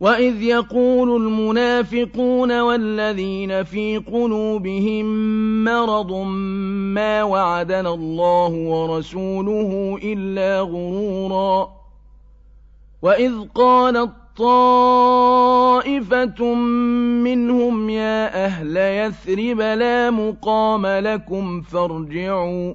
وإذ يقول المنافقون والذين في قلوبهم مرض ما وعدنا الله ورسوله إلا غرورا وإذ قالت طائفة منهم يا أهل يثرب لا مقام لكم فارجعوا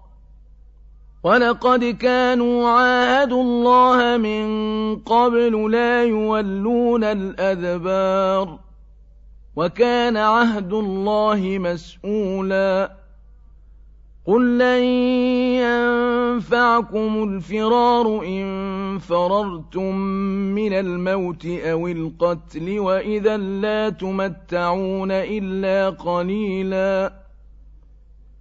وَلَقَدْ كَانُوا عَاهَدُوا اللَّهَ مِن قَبْلُ لَا يُوَلُّونَ الْأَدْبَارَ وَكَانَ عَهْدُ اللَّهِ مَسْئُولًا قُل لَّن يَنفَعَكُمُ الْفِرَارُ إِن فَرَرْتُم مِّنَ الْمَوْتِ أَوِ الْقَتْلِ وَإِذًا لَّا تُمَتَّعُونَ إِلَّا قَلِيلًا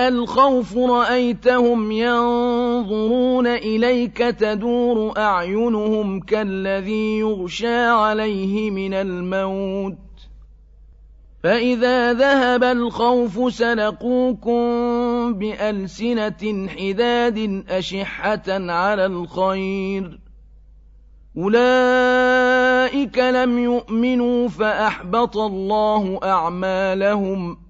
جاء الخوف رأيتهم ينظرون إليك تدور أعينهم كالذي يغشى عليه من الموت. فإذا ذهب الخوف سلقوكم بألسنة حداد أشحة على الخير. أولئك لم يؤمنوا فأحبط الله أعمالهم.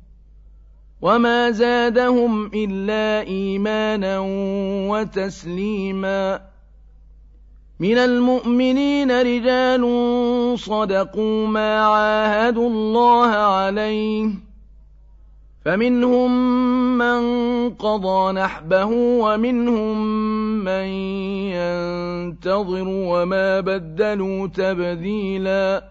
وما زادهم إلا إيمانا وتسليما من المؤمنين رجال صدقوا ما عاهدوا الله عليه فمنهم من قضى نحبه ومنهم من ينتظر وما بدلوا تبديلاً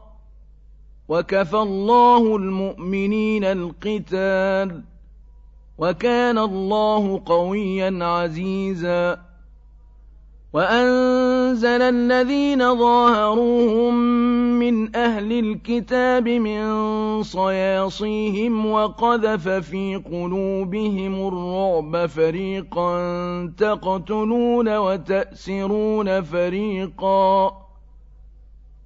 وكفى الله المؤمنين القتال وكان الله قويا عزيزا وأنزل الذين ظاهروهم من أهل الكتاب من صياصيهم وقذف في قلوبهم الرعب فريقا تقتلون وتأسرون فريقا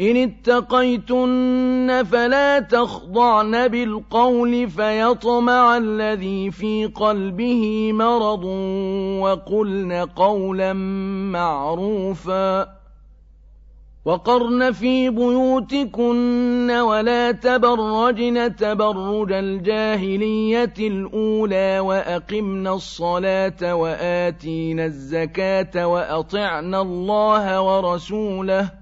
إن اتقيتن فلا تخضعن بالقول فيطمع الذي في قلبه مرض وقلن قولا معروفا وقرن في بيوتكن ولا تبرجن تبرج الجاهلية الأولى وأقمن الصلاة وآتين الزكاة وأطعن الله ورسوله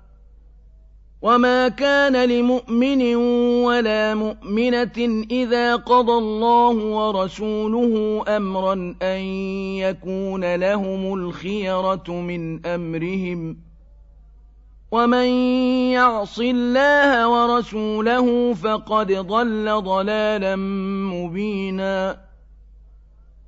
وما كان لمؤمن ولا مؤمنة إذا قضى الله ورسوله أمرا أن يكون لهم الخيرة من أمرهم ۖ ومن يعص الله ورسوله فقد ضل ضلالا مبينا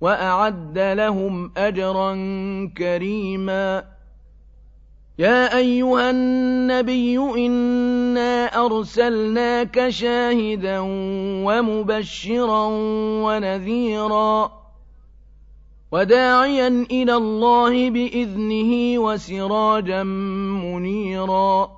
وأعد لهم أجرا كريما. يا أيها النبي إنا أرسلناك شاهدا ومبشرا ونذيرا. وداعيا إلى الله بإذنه وسراجا منيرا.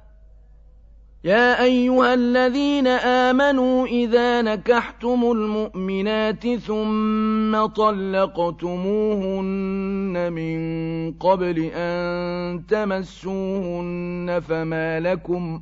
يا أيها الذين آمنوا إذا نكحتم المؤمنات ثم طلقتموهن من قبل أن تمسوهن فما لكم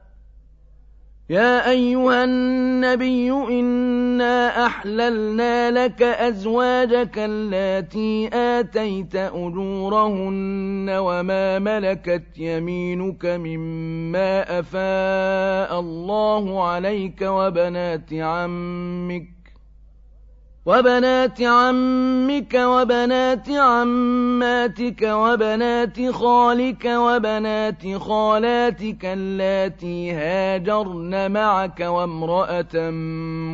يا أيها النبي إنا أحللنا لك أزواجك التي آتيت أجورهن وما ملكت يمينك مما أفاء الله عليك وبنات عمك وبنات عمك وبنات عماتك وبنات خالك وبنات خالاتك اللاتي هاجرن معك وامرأة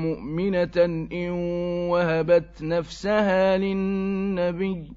مؤمنة إن وهبت نفسها للنبي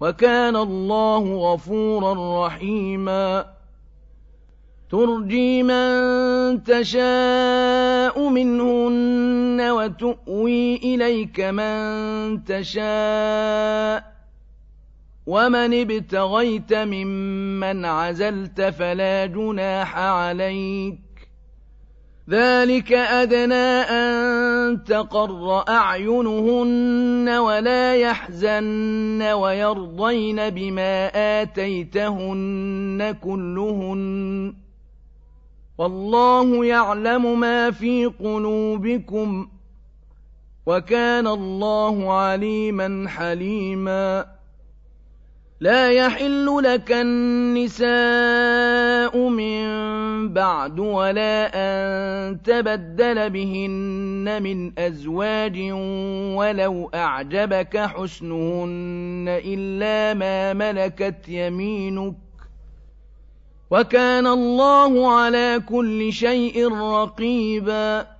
وكان الله غفورا رحيما. ترجي من تشاء منهن وتؤوي إليك من تشاء. ومن ابتغيت ممن عزلت فلا جناح عليك. ذلك أدنى أن تقر أعينهن ولا يحزن ويرضين بما آتيتهن كلهن. والله يعلم ما في قلوبكم وكان الله عليما حليما. لا يحل لك النساء من بعد ولا أن تبدل بهن من أزواج ولو أعجبك حسنهن إلا ما ملكت يمينك وكان الله على كل شيء رقيباً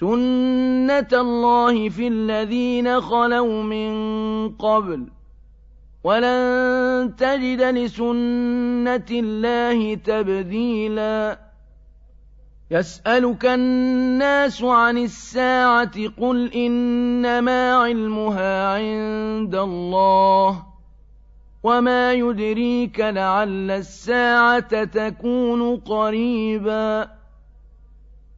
سُنَّةَ اللَّهِ فِي الَّذِينَ خَلَوْا مِن قَبْلُ ۖ وَلَن تَجِدَ لِسُنَّةِ اللَّهِ تَبْدِيلًا يَسْأَلُكَ النَّاسُ عَنِ السَّاعَةِ ۖ قُلْ إِنَّمَا عِلْمُهَا عِندَ اللَّهِ ۚ وَمَا يُدْرِيكَ لَعَلَّ السَّاعَةَ تَكُونُ قَرِيبًا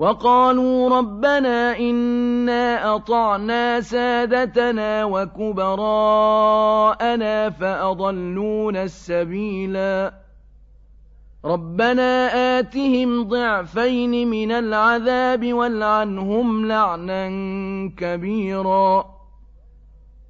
وقالوا ربنا إنا أطعنا سادتنا وكبراءنا فأضلونا السبيلا. ربنا آتهم ضعفين من العذاب والعنهم لعنا كبيرا.